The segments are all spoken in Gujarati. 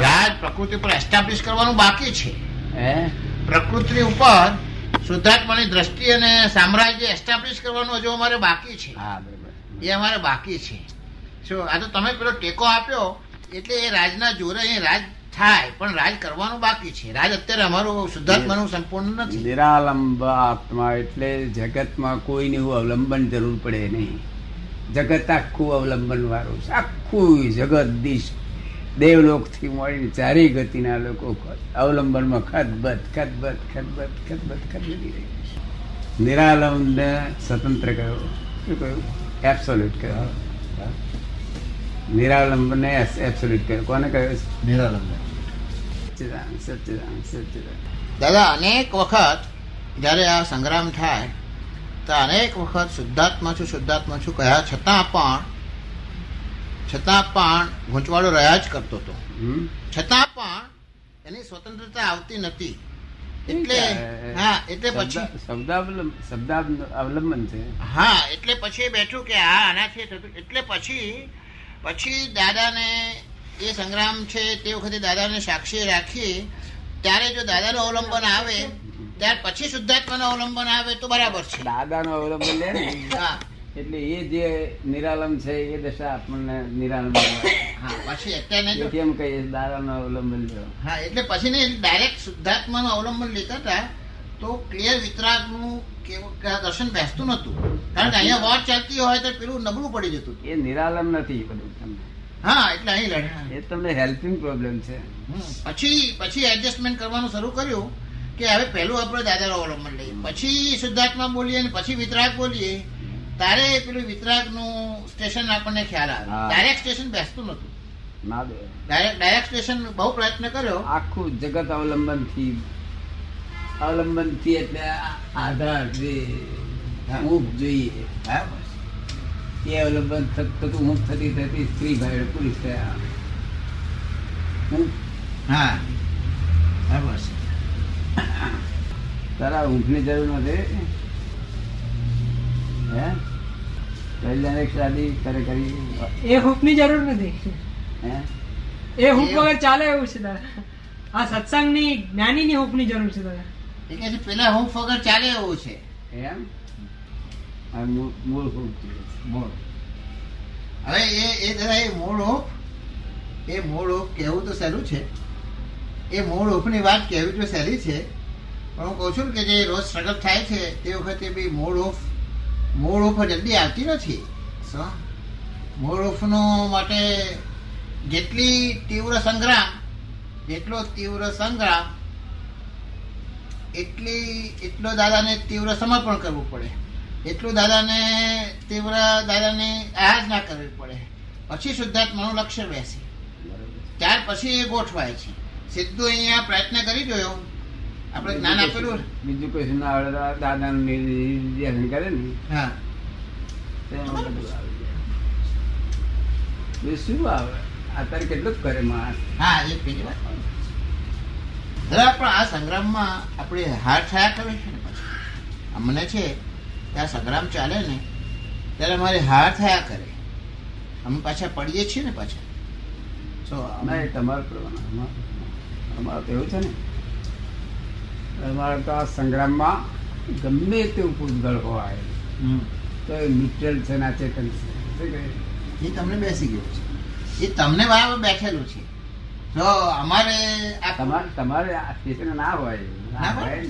રાજ પ્રકૃતિ પર એસ્ટાબ્લિશ કરવાનું બાકી છે. હે? પ્રકૃતિ ઉપર શુદ્ધાત્માની દ્રષ્ટિ અને સામ્રાજ્ય એસ્ટાબ્લિશ કરવાનું હજુ અમારે બાકી છે. હા બરોબર. એ અમારે બાકી છે. શું આ તો તમે પેલો ટેકો આપ્યો એટલે એ રાજના જોરે અહીં રાજ થાય પણ રાજ કરવાનું બાકી છે. રાજ અત્યારે અમારું શુદ્ધાત્માનું સંપૂર્ણ નથી. નિરાલંબ આત્મા એટલે જગતમાં કોઈને એવું અવલંબન જરૂર પડે નહીં. જગત આખું અવલંબન વાળું છે. આખું જગત દિશ દેવલોકથી મળીને ચારેય ગતિના લોકો અવલંબનમાં ખતબત ખતબત ખતબત ખતબત ખતબતી રહી છે. નિરાલંબને સ્વતંત્ર કહ્યું શું કહ્યું એબ્સોલ્યુટ કહ્યો નિરાલંબને એબ્સોલ્યુટ કહ્યો કોને કહ્યું નિરાલંબ સચ્ચિદાન સચ્ચિદાન સચ્ચિદાન. દાદા અનેક વખત જ્યારે આ સંગ્રામ થાય તો અનેક વખત શુદ્ધાત્મા છું શુદ્ધાત્મા છું કહ્યા છતાં પણ છતાં પણ ગૂંચવાડો રહ્યા જ કરતો હતો. છતાં પણ એની સ્વતંત્રતા આવતી નથી. એટલે હા એટલે પછી શબ્દ- અવલંબન છે. હા એટલે પછી બેઠું કે આ આનાથી થતું એટલે પછી પછી દાદાને એ સંગ્રામ છે તે વખતે દાદાને સાક્ષી રાખી ત્યારે જો દાદાનું અવલંબન આવે ત્યાર પછી શુદ્ધાત્માનું અવલંબન આવે તો બરાબર છે. દાદાનું અવલંબન લે ને. હા. એટલે એ જે નિરાલંબ છે એ દશા આપણને નિરાલંબ હા પછી અત્યારે કેમ કહીએ દાદાનું અવલંબન લેવા હા એટલે પછી ને ડાયરેક્ટ શુદ્ધાત્માનું અવલંબન લેતા હતા તો ક્લિયર વિતરાગનું દર્શન બેસતું નતું કારણ કે અહીંયા વાત ચાલતી હોય તો પેલું નબળું પડી જતું એ નિરાલંબ નથી બધું તમને. હા એટલે અહીં લડે એ તમને હેલ્પિંગ પ્રોબ્લેમ છે. પછી પછી એડજસ્ટમેન્ટ કરવાનું શરૂ કર્યું. કે હવે પહેલું આપણે દાદાનું અવલંબન લઈએ. પછી શુદ્ધાત્મા બોલીએ અને પછી વિતરાગ બોલીએ. તારે પેલું વિતરાગનું સ્ટેશન આપણને ખ્યાલ આવે. ડાયરેક્ટ સ્ટેશન બેસતું નતું ના ડાયરેક્ટ ડાયરેક્ટ સ્ટેશન બહુ પ્રયત્ન કર્યો. આખું જગત અવલંબનથી અવલંબનથી એટલે આધાર જોઈએ હા. ઊંઘ જોઈએ. એ અવલંબન થત- ઊંઘ થતી થતી સ્ત્રી ભાઈ પુરુષ થયા. હા? હા, બસ તારા ઊંઘની જરૂર નથી? હે? કલ્યાણ શાદી કરે કરી? એ હૂંફની જરૂર નથી. હે? એ હૂંફ વગર ચાલે એવું છે તારા. આ સત્સંગની જ્ઞાનીની હૂંફની જરૂર છે તારા. એ છે પેલા હું વગર ચાલે એવું છે. એમ? આ મૂળ મૂળ ઊંઘ છે. મૂળ. હવે એ એ દાદા એ મૂળ ઓપ એ મૂળ ઓપ કહેવું તો સારું છે. એ મૂળ ઓપની વાત કહેવી તો સહેલી છે પણ હું કહું છું કે જે રોજ સ્ટ્રગલ થાય છે તે વખતે બી મૂળ ઓફ મૂળ ઓફ જલ્દી આવતી નથી. મૂળ ઓફનો માટે જેટલી તીવ્ર સંગ્રામ જેટલો તીવ્ર સંગ્રામ એટલી એટલો દાદાને તીવ્ર સમર્પણ કરવું પડે. એટલું દાદાને તીવ્ર દાદાને આરાધના કરવી પડે. પછી શુદ્ધાત્માનું લક્ષ્ય બેસે. ત્યાર પછી એ ગોઠવાય છે. સીધું અહીંયા પ્રયત્ન કરી જોયો. આપણે જ્ઞાન આપેલું બીજું કોઈ ના આવડે દાદા નું નિર્દેશન કરે ને? હા. શું આવે? અત્યારે કેટલું જ કરે માણસ. હા એ પેલી વાત. જરા પણ આ સંગ્રામમાં આપણે હાર થયા કરે છે ને પછી? અમને છે આ સંગ્રામ ચાલે ને ત્યારે અમારે હાર થયા કરે. અમે પાછા પડીએ છીએ ને પાછા. તો અમે તમારા પ્રમાણે અમારે તો એવું છે ને અમારે તો આ સંગ્રામમાં ગમે તેવું પૂતગળ હોય હમ. તો એ ન્યુટ્રલ છે ના ચેતન છે. એ તમને બેસી ગયું છે. એ તમને બરાબર બેઠેલું છે. તો અમારે આ તમારે તમારે આ સ્ટેશન ના હોય. ના હોય.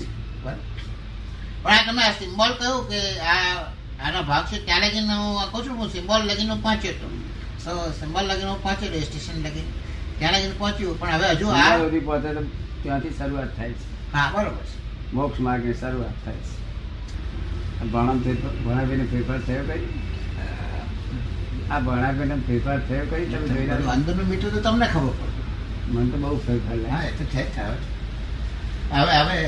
પણ આ તમે આ સિમ્બોલ કહ્યું કે આ આનો ભાગ છે ત્યાં લગીને હું આખું છું હું સિમ્બોલ લગીને પહોંચ્યો હતો. સો સિમ્બોલ લગીને હું પહોંચેલો સ્ટેશન લગીને ત્યાં લગીને પહોંચ્યું પણ હવે હજુ આ સુધી પહોંચે તો ત્યાંથી શરૂઆત થાય છે. હા બરોબર છે. મોક્ષ માર્ગની શરૂઆત થાય છે. ફેરફાર ભણાવીને ફેરફાર થયો કઈ? આ ભણાવીને ફેરફાર થયો કઈ? તમે જોઈ રહ્યા અંદરનું મીઠું તો તમને ખબર પડે. મને તો બહુ ફેરફાર હા એ તો છે જ થાય હવે હવે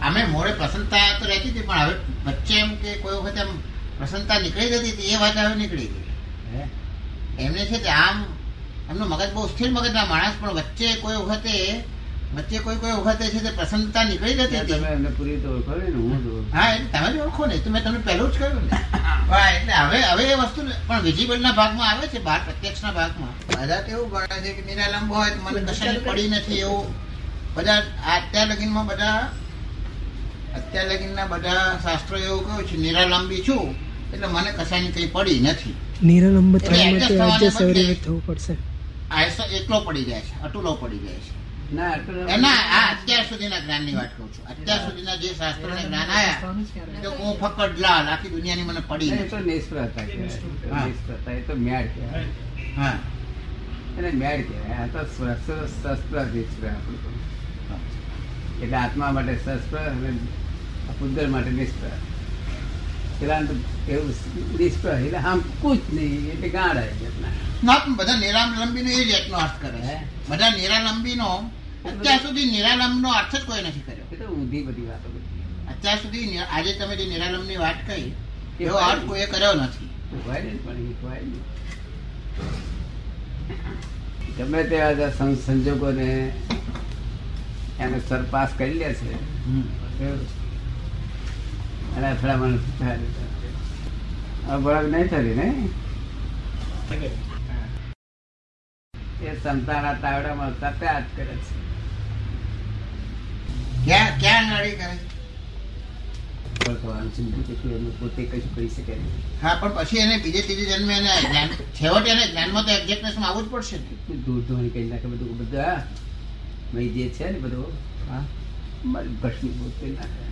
અમે મોડે પ્રસન્નતા તો રહેતી હતી પણ હવે વચ્ચે એમ કે કોઈ વખત એમ પ્રસન્નતા નીકળી જતી હતી એ વાત હવે નીકળી ગઈ? એમને છે તે આમ એમનું મગજ બહુ સ્થિર મગજના માણસ પણ વચ્ચે કોઈ વખતે વચ્ચે કોઈ કોઈ વખતે છે તે પ્રસન્નતા નીકળી જતી હતી. તમે એમને પૂરી તો ઓળખો ને હું જ હા એટલે તમે જ ઓળખો ને તો મેં તમને પહેલું જ કહ્યું ને. હા એટલે હવે હવે એ વસ્તુ પણ વિઝિબલ ના ભાગમાં આવે છે બહાર પ્રત્યક્ષ ના ભાગમાં? બધા તો એવું ભણે છે કે નિરાલંબ હોય તો મને કશાની પડી નથી એવું. બધા આ અત્યાર લગીનમાં બધા અત્યાર લગીનના બધા શાસ્ત્રો એવું કહ્યું છે નિરાલંબી છું એટલે મને કશાની કંઈ પડી નથી. નિરાલંબ એટલે થવા માટે adjust adjust થવાને એવી થવું પડશે. આયસો એકલો પડી જાય છે અટુલો પડી જાય છે. ના એના આ અત્યાર સુધીના જ્ઞાનની વાત કહું છું. અત્યાર સુધીના જે શાસ્ત્રોને જ્ઞાન આયા તો હું ફક્ત લાલ આખી દુનિયાની મને પડી એ તો નથી નિષ્ફળતા કહેવાય. હા. એ તો મેળ કહેવાય. હા. એને મેળ કહેવાય. આ તો શસ્ત્ર શસ્ત્ર નિષ્ફળ આપણું. એટલે આત્મા માટે શસ્ત્ર અને આ માટે નિષ્ફળ. પેલા એવું નિષ્ફળ એટલે આમ કુછ નહીં એટલે ગાંડા એટલે. ના પણ બધા નિરાલંબીનો એ જ જાતનો અર્થ કરે છે. બધા નિરાલંબીનો અત્યાર સુધી નિરાલંબનો અર્થ જ કોઈ નથી કર્યો. એ તો ઊંધી બધી વાતો અત્યાર સુધી આજે તમે જે નિરાલંબની વાત કહી એવો અર્થ કોઈએ કર્યો નથી. ગમે તેવા સંજોગોને એને સરપાસ કરી લે છે. અને અથડામણ થાય હવે નહીં થતી ને? એ સંતાના તાવડામાં તપ્યા જ કરે છે. ક્યાં ક્યાં નડી કરે? પોતે કશું કરી શકે નહીં. હા પણ પછી એને બીજે ત્રીજે જન્મે એને જ્ઞાન છેવટે એને જ્ઞાનમાં તો એક્ઝેક્ટનેસમાં આવવું જ પડશે. દૂર ધોણી કરી નાખે બધું બધા હા જે છે ને બધું હા મારી ભસ્મીભૂત કરી નાખે.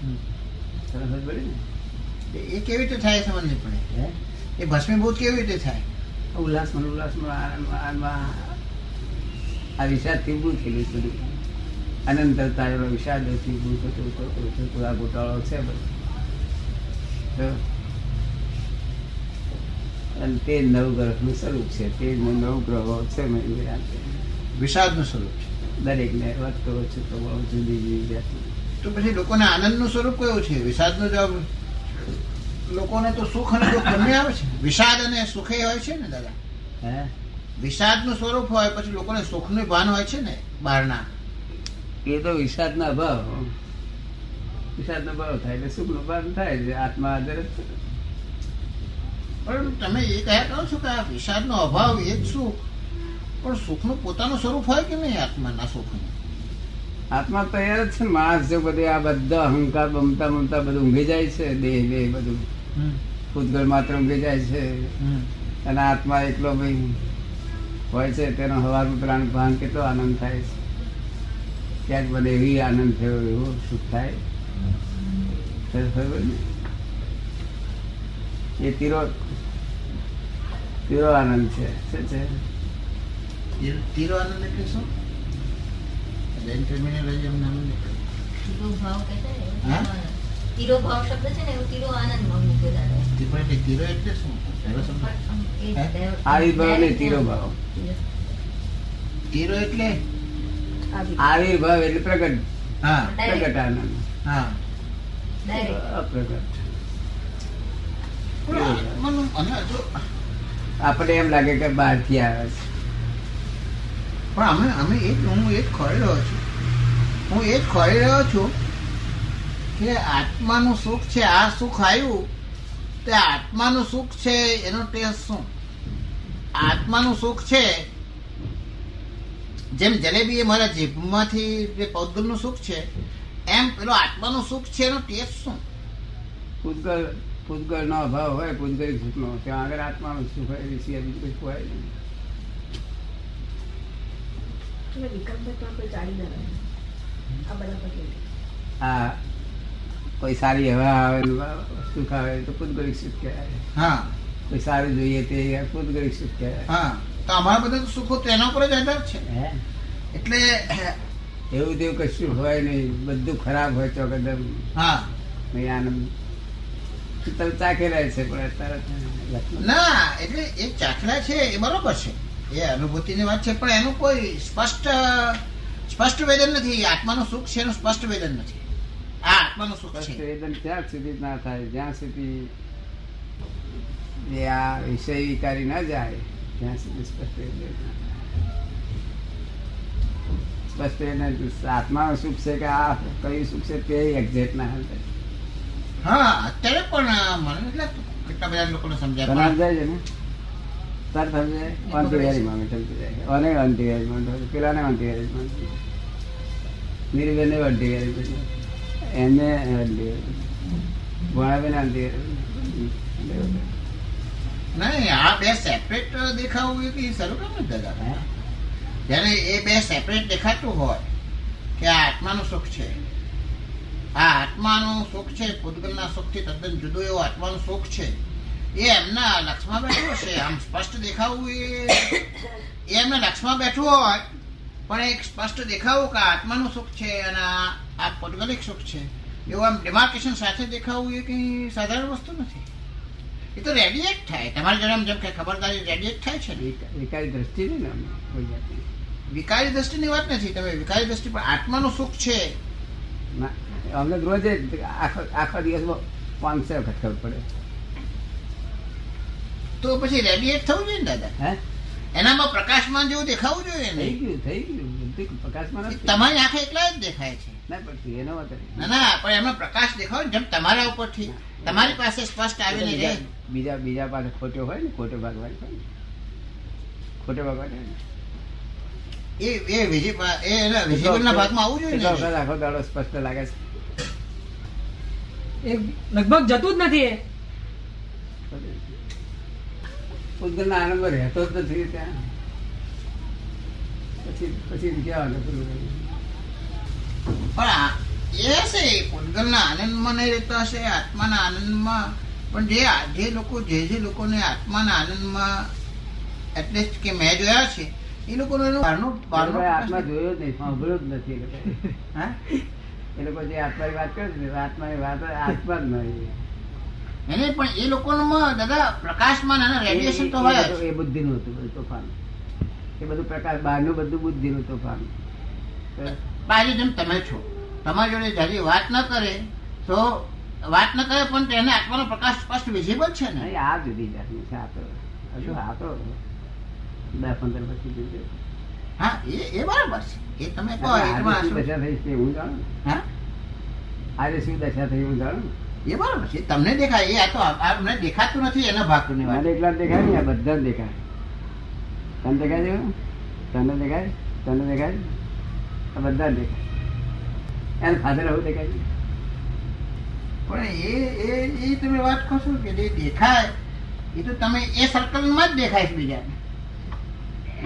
તો સરસ પડી ને? એ કેવી રીતે થાય સમજ નહીં પડે એ ભસ્મીભૂત કેવી રીતે થાય? ઉલ્લાસમાં ઉલ્લાસમાં આનંદમાં આનંદમાં આ વિષાદથી ઊભું થયેલું બધું. અનંતરતા એનો વિષાદથી ઊભું થતું થતું ગોટાળો છે બધું. અને તે નવગ્રહનું સ્વરૂપ છે. તે નવગ્રહો છે વિષાદનું સ્વરૂપ છે. દરેકને વાત કરો છો તો બહુ જુદી જુદી જાતની. તો પછી લોકોને આનંદનું સ્વરૂપ કયું છે? વિષાદનો જવાબ લોકોને તો સુખ અને દુઃખ બંને આવે છે. વિષાદ અને સુખે હોય છે ને દાદા? હે? વિષાદનું સ્વરૂપ હોય પછી લોકોને સુખનું ભાન હોય છે ને બહારના? એ તો વિષાદના અભાવ વિષાદનો અભાવ થાય એટલે સુખનો ભાન થાય છે આત્મા આદર પણ તમે એ કહ્યા કહો છો કે આ વિષાદનો અભાવ એ જ સુખ. પણ સુખનું પોતાનું સ્વરૂપ હોય કે નહીં આત્માના સુખનું? આત્મા તૈયાર જ છે. માણસ જો બધે આ બધા અહંકાર બમતા બમતા બધું ઊંઘી જાય છે. દેહ દેહ બધું. ભૂતગળ માત્ર ઊંઘી જાય છે. અને આત્મા એકલો ભાઈ હોય છે. તેનો હવાનું પ્રાણ ભાન કેટલો આનંદ થાય છે. ક્યાંક બધે એવી આનંદ થયો એવો સુખ થાય. એ તીરો તીરો આનંદ છે. શું છે? તીરો આનંદ એટલે શું? જૈન એટલે. તીરો ભાવ કહેતા હા? તીરો ભાવ શબ્દ છે ને એવું તીરો આનંદમાં મૂક્યો દાદાએ. તીરો. એટલે તીરો એટલે શું? પહેલો શબ્દ? પણ આમ એ હે? direct- આવિર્ભાવ ને તીરો ભાવ. તીરો એટલે? આવિર્ભાવ એટલે પ્રગટ. હા. પ્રગટ આનંદ. હા. અપ્રગટ આપણે એમ લાગે કે બહારથી આવે છે. પણ અમે અમે એ જ હું એ જ ખોરી રહ્યો છું. હું એ જ ખોરી રહ્યો છું કે આત્માનું સુખ છે, આ સુખ આવ્યું. તે આત્માનું સુખ છે, એનો ટેસ્ટ શું? આત્માનું સુખ છે, જેમ જલેબી એ મારા જીભમાંથી જે પૌદ્ગલનું સુખ છે, એમ પેલો આત્માનું સુખ છે, એનો ટેસ્ટ શું? પૂતગલ પૂતગલ નો અભાવ હોય, પૂતગલ સુખનો ત્યાં આગળ આત્માનું સુખ હોય એ સિવાય બીજું કશું હોય નહીં. આ કોઈ સારી હવા આવે સુખ આવે તો પૂતગલિક સુખ કહેવાય. હા. કોઈ સારું જોઈએ તે પૂતગલિક સુખ કહેવાય. હા. તો અમારા બધા તો સુખો તેના પર જ આધાર છે. હે? એટલે એવું તેવું કશું હોય નહીં. બધું ખરાબ હોય તો કદમ. હા. આનંદ. તમે ચાખેલા છે પણ અત્યારે ના એટલે એ ચાખલા છે એ બરોબર છે. એ અનુભૂતિની વાત છે પણ એનું કોઈ સ્પષ્ટ સ્પષ્ટ વેદન નથી. આત્માનું સુખ છે એનું સ્પષ્ટ વેદન નથી. આ આત્માનું સુખ છે. વેદન ત્યાં સુધી ના થાય? જ્યાં સુધી એ આ વિષય વિકારી ના જાય ત્યાં સુધી સ્પષ્ટ વેદન સ્પષ્ટ એને આત્માનું સુખ છે કે આ કયું સુખ છે તે એક્ઝેક્ટ ના થાય. હા અત્યારે પણ મને કેટલા બધા લોકોને સમજાય. સમજાય છે ને? તાર સમજાય છે જાય અને અંતિવારીમાં પેલાને અંતિવારીમાં અંતિવારીમાં એને અંતિવારી ભણાબેન અંતિવારી નહીં આ બે સેપરેટ દેખાવું એ કઈ શરૂ કેમ દાદા જ્યારે એ બે સેપરેટ દેખાતું હોય કે આ આત્માનું સુખ છે. આ આત્માનું સુખ છે પૂતગલના સુખથી તદ્દન જુદું એવું આત્માનું સુખ છે. એ એમના લક્ષમાં બેઠો હશે. આમ સ્પષ્ટ દેખાવું એ. એમના લક્ષમાં બેઠું હોય પણ એક સ્પષ્ટ દેખાવું કે આત્માનું સુખ છે અને આ આ પૌદ્ગલિક સુખ છે. એવું આમ ડિમાર્કેશન સાથે દેખાવું એ કંઈ સાધારણ વસ્તુ નથી. એ તો રેડિએટ થાય. તમારી જોડે જેમ કે ખબરદારી રેડિએટ થાય છે વિકારી દ્રષ્ટિ ને. વિકારી દ્રષ્ટિની વાત નથી. તમે વિકારી દ્રષ્ટિ પણ આત્માનું સુખ છે. અમને રોજ આખો આખો દિવસમાં પાંચસો વખત ખબર પડે. તો પછી રેડિયેટ થવું જોઈએ ને દાદા? હે? એનામાં પ્રકાશમાન જેવું દેખાવું જોઈએ ને? થઈ ગયું થઈ ગયું. બધું પ્રકાશમાં એ નથી તમારી આંખે એટલા જ દેખાય છે. ના પડતી એનો ના ના પણ એમાં પ્રકાશ દેખાવ જેમ તમારા ઉપરથી. તમારી પાસે સ્પષ્ટ આવીને રહે બીજા બીજા બીજા પાસે ખોટો હોય ને ખોટો ભાગવાન હોય ખોટો ભાગવાન હોય એ એ વિઝિબલ એ એના વિઝિબલના ભાગમાં આવવું જોઈએ ને? આખો દાડો સ્પષ્ટ લાગે છે. એ લગભગ જતું જ નથી એ આનંદ રહેતો જ નથી ત્યાં. પછી પછી ક્યાં પેલું પણ એ હશે પૂતગલના આનંદમાં નહીં રહેતા હશે આત્માના આનંદમાં. પણ જે જે લોકો જે જે લોકોને આત્માના આનંદમાં એટલીસ્ટ કે મેં જોયા છે એ લોકોનો એનો બહારનો બહારનો આત્મા જોયો જ નહીં સાંભળ્યો જ નથી. હા? એ લોકો જે આત્માની વાત કરે છે આત્માની વાત આત્મા જ નહીં. એને પણ એ લોકોમાં દાદા પ્રકાશમાં અને રેડિયેશન તો હોય એ બુદ્ધિનું હતું બધું તોફાન. એ બધું પ્રકાશ બહારનું બધું બુદ્ધિનું તોફાન. બાજુ જેમ તમે છો તમારી જોડે જ્યારે વાત ન કરે તો વાત ન કરે પણ તેને આત્માનો પ્રકાશ સ્પષ્ટ વિઝિબલ છે ને? આ જુદી જાતની છે આ તો હજુ આ તો. બે પંદર પછી જુદું. હા એ એ બરાબર છે. એ તમે કહો એ આજે શું શું- દશા થઈ છે હું જાણું હા? આજે શું દશા થઈ હું જાણું એ બરાબર છે. તમને દેખાય એ આ તો આ- આ મને દેખાતું નથી એના ભાગની વાત. મને એકલા દેખાય ને આ બધા દેખાય. તને દેખાય છે? તને દેખાય? તને દેખાય આ બધા દેખાય. એને ફાધર આવું દેખાય પણ એ એ એ તમે વાત કહો છો કે જે દેખાય એ તો તમે એ સર્કલમાં જ દેખાય છે બીજાને.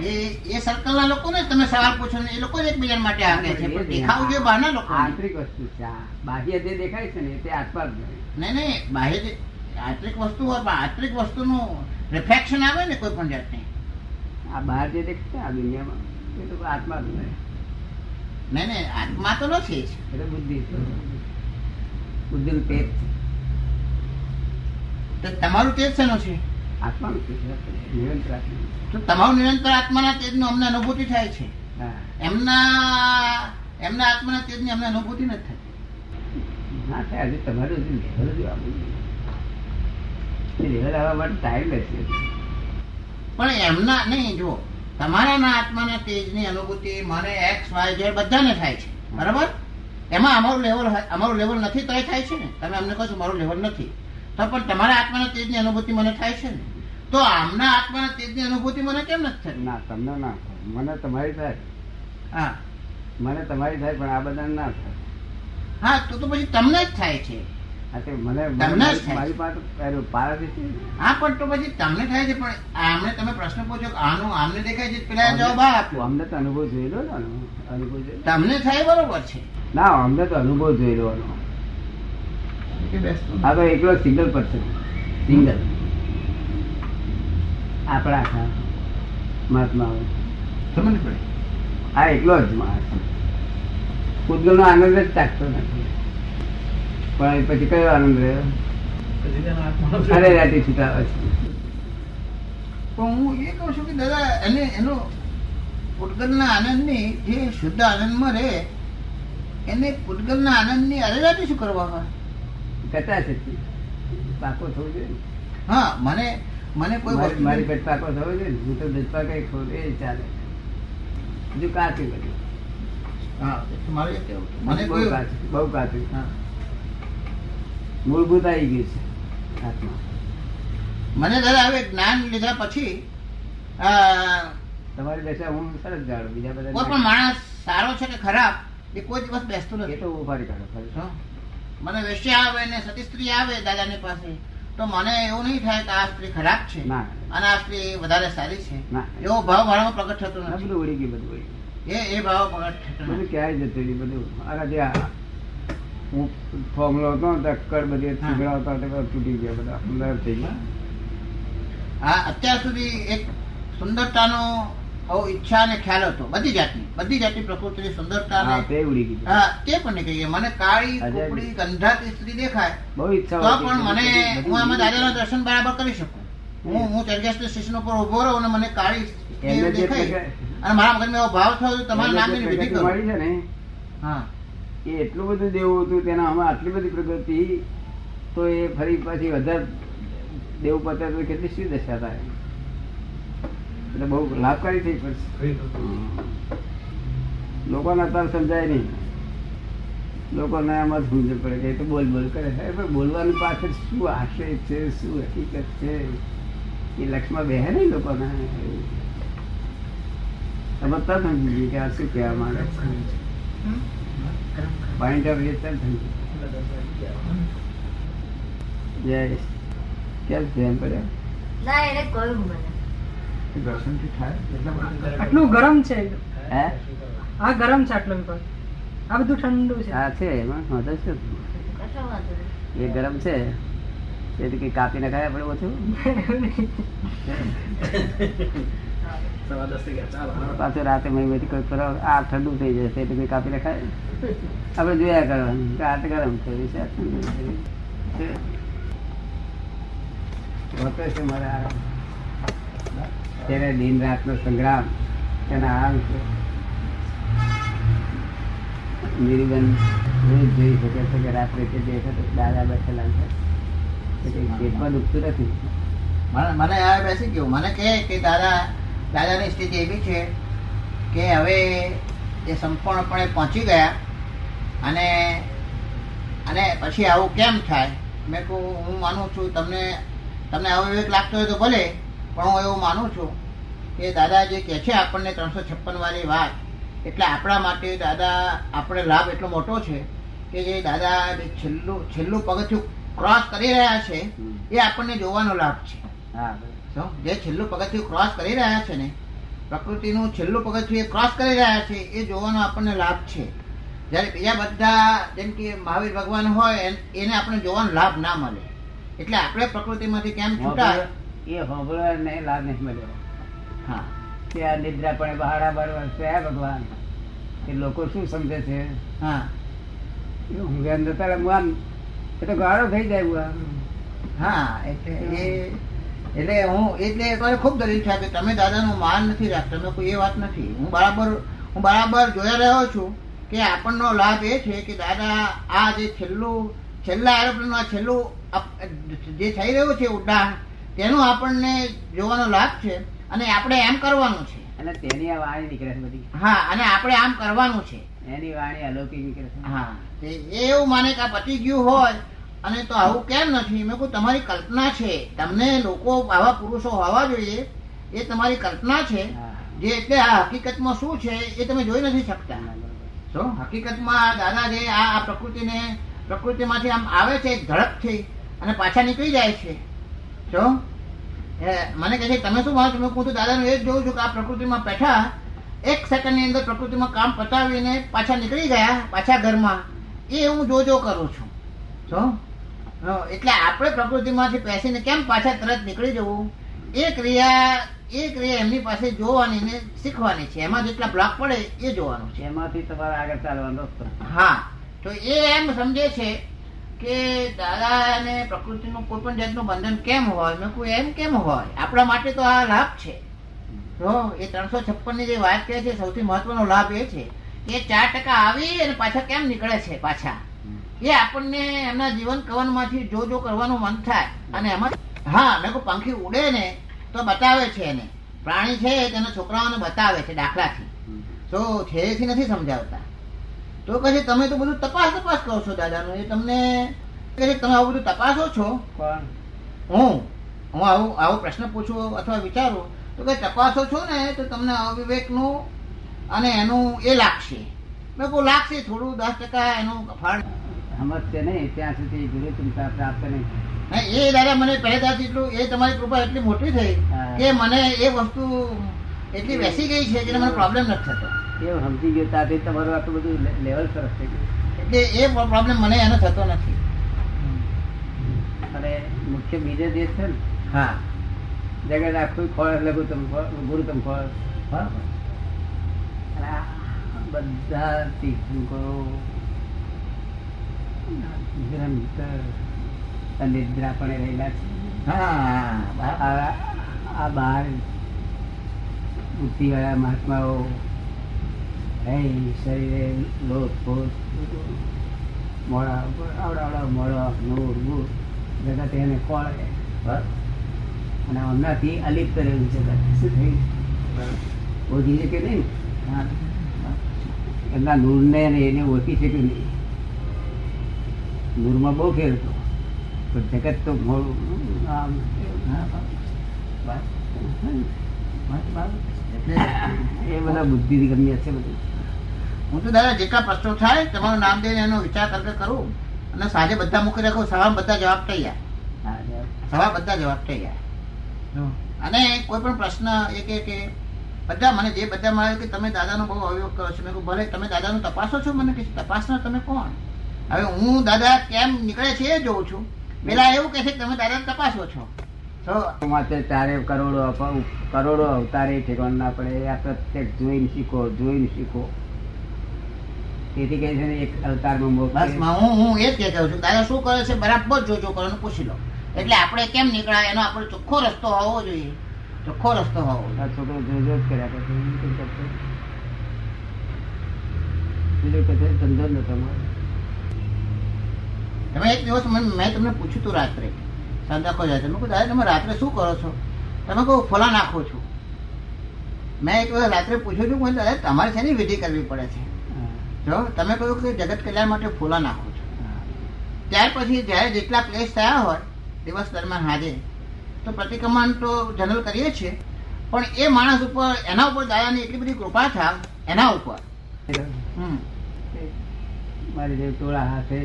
એ એ સર્કલના લોકોને તમે સવાલ પૂછો ને એ લોકો જ એકબીજા માટે આપે છે પણ દેખાવ જોઈએ બહારના લોકો આંતરિક વસ્તુ છે આ બાહ્ય જે દેખાય છે ને તે જ નહીં નહીં બાહ્ય જે આંતરિક વસ્તુ હોય પણ આંતરિક વસ્તુનું રિફ્લેક્શન આવે ને કોઈ પણ જાતની. આ બહાર જે દેખાય છે આ દુનિયામાં એ તો આત્મા જ નહીં. નહીં આત્મા તો નથી જ. એટલે બુદ્ધિ બુદ્ધિનું છે. તો તમારું તેજ શેનું છે? આત્માનું નિરંતર આત્મા તો તમારું નિરંતર આત્માના તેજનું અમને અનુભૂતિ થાય છે. એમના એમના આત્માના તેજની અમને અનુભૂતિ નથી થતી. ના થાય હજુ તમારું હજુ લેવલ જોવા મળ્યું લેવલ આવવા માટે ટાઈમ લેશે પણ એમના નહીં જો તમારાના આત્માના તેજની અનુભૂતિ મને એક્સ વાય ઝેડ બધાને થાય છે. બરાબર? એમાં અમારું લેવલ અમારું લેવલ નથી તો થાય છે ને. તમે અમને કહો છો મારું લેવલ નથી. તો પણ તમારા આત્માના તેજની અનુભૂતિ મને થાય છે ને? તો આમના આત્માના તેજની અનુભૂતિ મને કેમ નથી થતી? ના તમને ના થાય. મને તમારી થાય. હા. મને તમારી થાય પણ આ બધા ના થાય. હા તો તો પછી તમને જ થાય છે. મને. મારી પાસે હા પણ તો પછી તમને થાય છે પણ આમને તમે પ્રશ્ન પૂછો કે આનું આમને દેખાય છે પેલા જવાબ આ આપ્યો અમને તો અનુભવ જોયેલો ને અનુભવ તમને થાય બરોબર છે. ના અમને તો અનુભવ જોયેલો. આ તો. એકલો સિંગલ પર્સન સિંગલ આપણા આખા મહાત્માઓ. સમજ પડે આ એકલો જ માણસ. પૂતગલનો આનંદ જ ચાખતો નથી. પણ પછી કયો આનંદ રહ્યો? અરે રાતે છૂટાવે છે પણ હું એ કહું છું કે દાદા એને એનો પૂતગલના આનંદની જે શુદ્ધ આનંદમાં રહે એને પૂતગલના આનંદની અરેરાટી શું કરવા છે. પાકો થવું જોઈએ હા મને મને કોઈ મારી પેટ પાકો થવો જોઈએ હું તો દસપા કઈ ખોલે એ ચાલે. હજુ કાચું બધું. હા મારું એ. મને કોઈ કાચું બહુ કાચું. હા. મૂળભૂત આવી ગયું છે આત્મા. મને દાદા હવે જ્ઞાન લીધા પછી તમારી દશા હું સરસ જાણું બીજા કોઈ બધા પણ માણસ સારો છે કે ખરાબ એ કોઈ દિવસ બેસતો એ નથી તો ઉભારી કાઢો ખરી. મને વેશ્યા આવે ને સતી સ્ત્રી આવે દાદાની પાસે. તો મને એવું નહીં થાય કે આ સ્ત્રી ખરાબ છે. ના. અને આ સ્ત્રી વધારે સારી છે. એવો ભાવ મારામાં પ્રગટ થતો નથી. બધું ઉડી ગયું બધું એ એ ભાવ પ્રગટ થતો નથી. ક્યાંય જતું રહ્યું બધું. અરે જે આ હું ફોર્મલો હતો તો બધી હા. છીગડા હતા તૂટી ગયા બધા અંદર થઈ ગયા. હા અત્યાર સુધી એક સુંદરતાનો બહુ ઈચ્છા અને ખ્યાલ હતો. બધી જાતની. બધી જાતની પ્રકૃતિની સુંદરતા હા તે ઉડી ગઈ. હા તે પણ નીકળી ગઈ. મને કાળી કુકડી ગંધાતી સ્ત્રી દેખાય. બહુ ઈચ્છા તો પણ મને હું આમાં દાદાના દર્શન બરાબર કરી શકું. હું હું ચરગેસ્ટ સ્ટેશન ઉપર ઊભો રહું અને મને કાળી દેખાય. અને મારા મગજમાં એવો ભાવ થયો તમારા નામની વિધિ કરું. છે ને હા. એ એટલું બધું દેવું હતું તેના આમાં આટલી બધી પ્રગતિ તો એ ફરી પાછી વધારે દેવું પતે તો કેટલી શું દશા થાય? એટલે બહુ લાભકારી થઈ પડશે લોકોને અત્યારે સમજાય નહીં. લોકોને એમાં જ સમજ પડે કે એ તો બોલ બોલ કરે હે પણ બોલવાની પાછળ શું આશય છે? શું હકીકત છે? એ લક્ષમાં બેહે નહીં લોકોને. તમે તર સમજી ગઈ કે આ શું કહેવા માંગે પોઈન્ટ ઓફ વ્યૂ તર સમજી જય કેમ ધ્યાન પડ્યા ના એને કહ્યું મને દર્શનથી થાય એટલા માટે આટલું ગરમ છે. હે? આ ગરમ છે આટલો વિભાગ આ બધું ઠંડુ છે. હા છે એમાં? વાંધો નહીં એ ગરમ છે? એ તો કઈ કાપી ખાય આપણે ઓછું? પાછું રાતે મહીમાંથી કોઈ કરો આ ઠંડુ થઈ જશે એટલે કઈ કાપી નખાય આપણે જોયા કરવાનું કે આ ગરમ છે એ છે? ઠંડુ છે. છે મારે આ તેને દિન રાતનો સંગ્રામ તેના આમ છે નિર્ગન જોઈ શકે છે કે રાત્રે તે જે દાદા બેઠેલા છે. પેટમાં દુખતું નથી. મને આ બેસી ગયું મને કહે કે દાદા દાદાની સ્થિતિ એવી છે કે હવે એ સંપૂર્ણપણે પહોંચી ગયા અને અને પછી આવું કેમ થાય? મેં કહું, હું માનું છું તમને તમને આવો વિવેક લાગતો હોય તો ભલે પણ હું એવું માનું છું કે દાદા જે કહે છે આપણને ત્રણસો છપ્પન વાળી વાત એટલે આપણા માટે દાદા આપણે લાભ એટલો મોટો છે કે જે દાદા જે છેલ્લું છેલ્લું પગથિયું ક્રોસ કરી રહ્યા છે એ આપણને જોવાનો લાભ છે. હા જે છેલ્લું પગથિયું ક્રોસ કરી રહ્યા છે ને પ્રકૃતિનું છેલ્લું પગથિયું એ ક્રોસ કરી રહ્યા છે એ જોવાનો આપણને લાભ છે. જ્યારે બીજા બધા જેમ કે મહાવીર ભગવાન હોય એને આપણે જોવાનો લાભ ના મળે. એટલે આપણે પ્રકૃતિમાંથી કેમ છૂટાય એ સાંભળવાને લાભ નહીં મળ્યો હા. તે આ નિદ્રા પણ બહાડા બાર વર્ષે ભગવાન? એ લોકો શું સમજે છે? હા. એ ઊંઘે અંદર તારે હું એ તો ગાળો થઈ જાય હા, એટલે એ, એટલે હું, એટલે એ ખૂબ દલીલ છે કે તમે દાદાનું માન નથી રાખતા, તમે કોઈ એ વાત નથી. હું બરાબર હું બરાબર જોઈ રહ્યો છું કે આપણનો લાભ એ છે કે દાદા આ જે છેલ્લું, છેલ્લા એરોપ્લેનનું આ છેલ્લું જે થઈ રહ્યું છે ઉડાન તેનું આપણને જોવાનો લાભ છે અને આપણે એમ કરવાનું છે. અને તેની આ વાણી નીકળે છે બધી. હા અને આપણે આમ કરવાનું છે. એની વાણી અલૌકિક નીકળે છે. હા તે એવું માને કે આ પતી ગયું હોય અને તો આવું કેમ નથી? મેં કહું તમારી કલ્પના છે. તમને લોકો આવા પુરુષો હોવા જોઈએ. એ તમારી કલ્પના છે. જે એટલે આ હકીકતમાં શું છે એ તમે જોઈ નથી શકતા. તો હકીકતમાં દાદા જે આ પ્રકૃતિને પ્રકૃતિમાંથી આમ આવે છે ઝડપથી અને પાછા નીકળી જાય છે. એ મને કહે છે તમે શું માનો છો હું તો દાદાનું એ જ જોઉં છું કે આ પ્રકૃતિમાં બેઠા એક સેકન્ડની અંદર પ્રકૃતિમાં કામ પતાવીને પાછા નીકળી ગયા પાછા ઘરમાં. એ હું જોજો કરું છું. અ, એટલે આપણે પ્રકૃતિમાંથી બેસીને કેમ પાછા તરત નીકળી જવું? એ ક્રિયા એ ક્રિયા એમની પાસે જોવાની ને શીખવાની છે. એમાં જેટલા બ્લોક પડે એ જોવાનું છે. એમાંથી તમારે આગળ ચાલવાનો હા. તો એ એમ સમજે છે કે દાદા અને પ્રકૃતિનું કોઈ પણ જાતનું બંધન કેમ હોય? મેં કોઈ એમ કેમ હોય? આપણા માટે તો આ લાભ છે. તો એ ત્રણસો છપ્પનની જે વાત કહે છે સૌથી મહત્વનો લાભ એ છે. કે ચાર ટકા આવી અને પાછા કેમ નીકળે છે પાછા? એ આપણને એમના જીવન કવનમાંથી જો જો કરવાનું મન થાય. અને એમાં હા મેં કોઈ પંખી ઉડે ને તો બતાવે છે એને. પ્રાણી છે તેના છોકરાઓને બતાવે છે દાખલાથી. તો છેડેથી નથી સમજાવતા. તો કહે તમે તો બધું તપાસ તપાસ કરો છો દાદાનું એ તમને કહે તમે આવું બધું તપાસો છો? કોણ? હું. હું આવું આવો પ્રશ્ન પૂછું અથવા વિચારું. તો કે તપાસો છો ને તો તમને અવિવેકનું અને એનું એ લાગશે. મેં કહું લાગશે થોડું દસ ટકા એનું ફળ. સમજશે નહીં ત્યાં સુધી ગુરુ ચિંતા પ્રાપ્ત નહીં. એ દાદા મને પહેલેદાથી એટલું એ તમારી કૃપા એટલી મોટી થઈ કે મને એ વસ્તુ એટલી બેસી ગઈ છે કે મને પ્રોબ્લેમ નથી થતો. એવું સમજી ગયો ત્યાંથી તમારું આટલું બધું લેવલ સરસ થઈ ગયું. એટલે એ પ્રોબ્લેમ મને એનો થતો નથી. અને મુખ્ય બીજો જે છે ને હા. જગત આખું ફળ લઘુત્તમ ફળ ગુરુત્તમ ફળ બરાબર. અને આ બધા તીર્થંકરો નિરંતર નિદ્રાપણે રહેલા છે. હા આ આ બાર બુદ્ધિવાળા મહાત્માઓ હે શરીરે લોટ મોડા આવડા આવડા મોડા નૂર નૂર જગત એને કોળે. અને હમણાંથી અલિપ કરેલું જગત. શું થયું? ઓળખી શકે નહીં. એમના નૂરને એને ઓળખી શક્યું નહીં. નૂરમાં બહુ ફેર હતો. પણ જગત તો મોડું એ બધા બુદ્ધિ ગમ્ય છે બધું. હું તો દાદા જેટલા પ્રશ્નો થાય તમારું નામ દઈને એનો વિચાર તર્ક કરું અને સાંજે બધા મૂકી રાખું સવા બધા જવાબ થઈ ગયા સવા બધા જવાબ થઈ ગયા અને કોઈ પણ પ્રશ્ન એ કે કે બધા મને જે બધા મળે કે તમે દાદાનો બહુ અવયોગ કરો છો. મેં કહું ભલે તમે દાદાનું તપાસો છો મને કે તપાસના તમે કોણ? હવે હું દાદા કેમ નીકળે છે એ જોઉં છું. પેલા એવું કહે છે કે તમે દાદાને તપાસો છો. તો માટે ચારે કરોડો કરોડો અવતારે ઠેકાણ ના પડે આ પ્રત્યેક જોઈને શીખો જોઈને શીખો. તેથી કહે છે એક અવતારમાં બસ હું હું એ જ કહેતો છું. દાદા શું કરે છે? બરાબર જોજો કરો પૂછી લો. એટલે આપણે કેમ નીકળાય? એનો આપણે ચોખ્ખો રસ્તો હોવો જોઈએ. ચોખ્ખો રસ્તો હોવો છોકરો જોજો જ કર્યા કરે છે. બીજું કહે છે ધંધો નતો તમે એક દિવસ મેં તમને પૂછ્યું હતું રાત્રે. સંદાખો જાય મેં કહું દાદા તમે રાત્રે શું કરો છો? તમે કહો ફોલા નાખો છો. મેં એક વખત રાત્રે પૂછ્યું છું દાદા તમારે શેની વિધિ કરવી પડે છે? જો તમે કહ્યું કે જગત કલ્યાણ માટે ફોલા નાખો છો. ત્યાર પછી જ્યારે જેટલા ક્લેશ થયા હોય દિવસ દરમિયાન હાજે, તો પ્રતિક્રમણ તો જનરલ કરીએ છીએ, પણ એ માણસ ઉપર, એના ઉપર દાદાની એટલી બધી કૃપા થાય એના ઉપર. મારી જે ટોળા હાથે,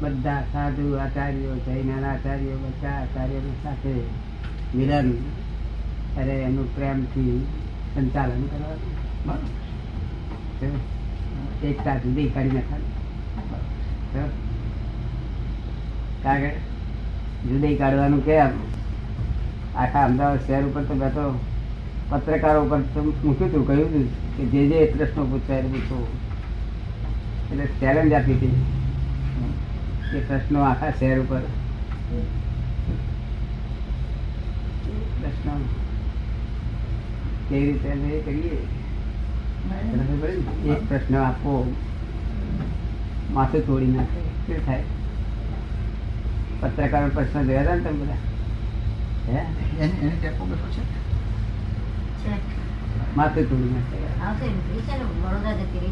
બધા સાધુ આચાર્યો જૈના આચાર્યો, બધા આચાર્યો સાથે મિલન, અરે એનું પ્રેમથી સંચાલન કરવાનું. બરાબર. એકતા જુદી કાઢી નાખવાની. કારણ જુદી કાઢવાનું કેમ આખા અમદાવાદ શહેર ઉપર તો બેઠો પત્રકારો ઉપર મૂક્યું હતું કહ્યું હતું કે જે જે પ્રશ્નો પૂછાય પૂછો. એટલે ચેલેન્જ આપી હતી. એ પ્રશ્નો આખા શહેર ઉપર. પ્રશ્નો કેવી રીતે કરીએ? એક પ્રશ્ન આપો માથું તોડી નાખે. શું થાય? પત્રકારો પ્રશ્ન ગયા હતા ને તમે બધા. માથું તોડી નાખે.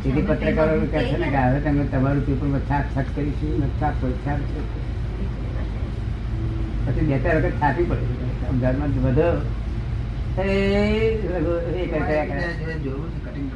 તેથી પત્રકારો કહે છે ને કે હવે તમે તમારું પેપરમાં છાપ છાપ કરીશું છાપ છાપ પછી બે ચાર વખત છાપી પડે અમદાવાદમાં વધુ એ. જોયું કટિંગ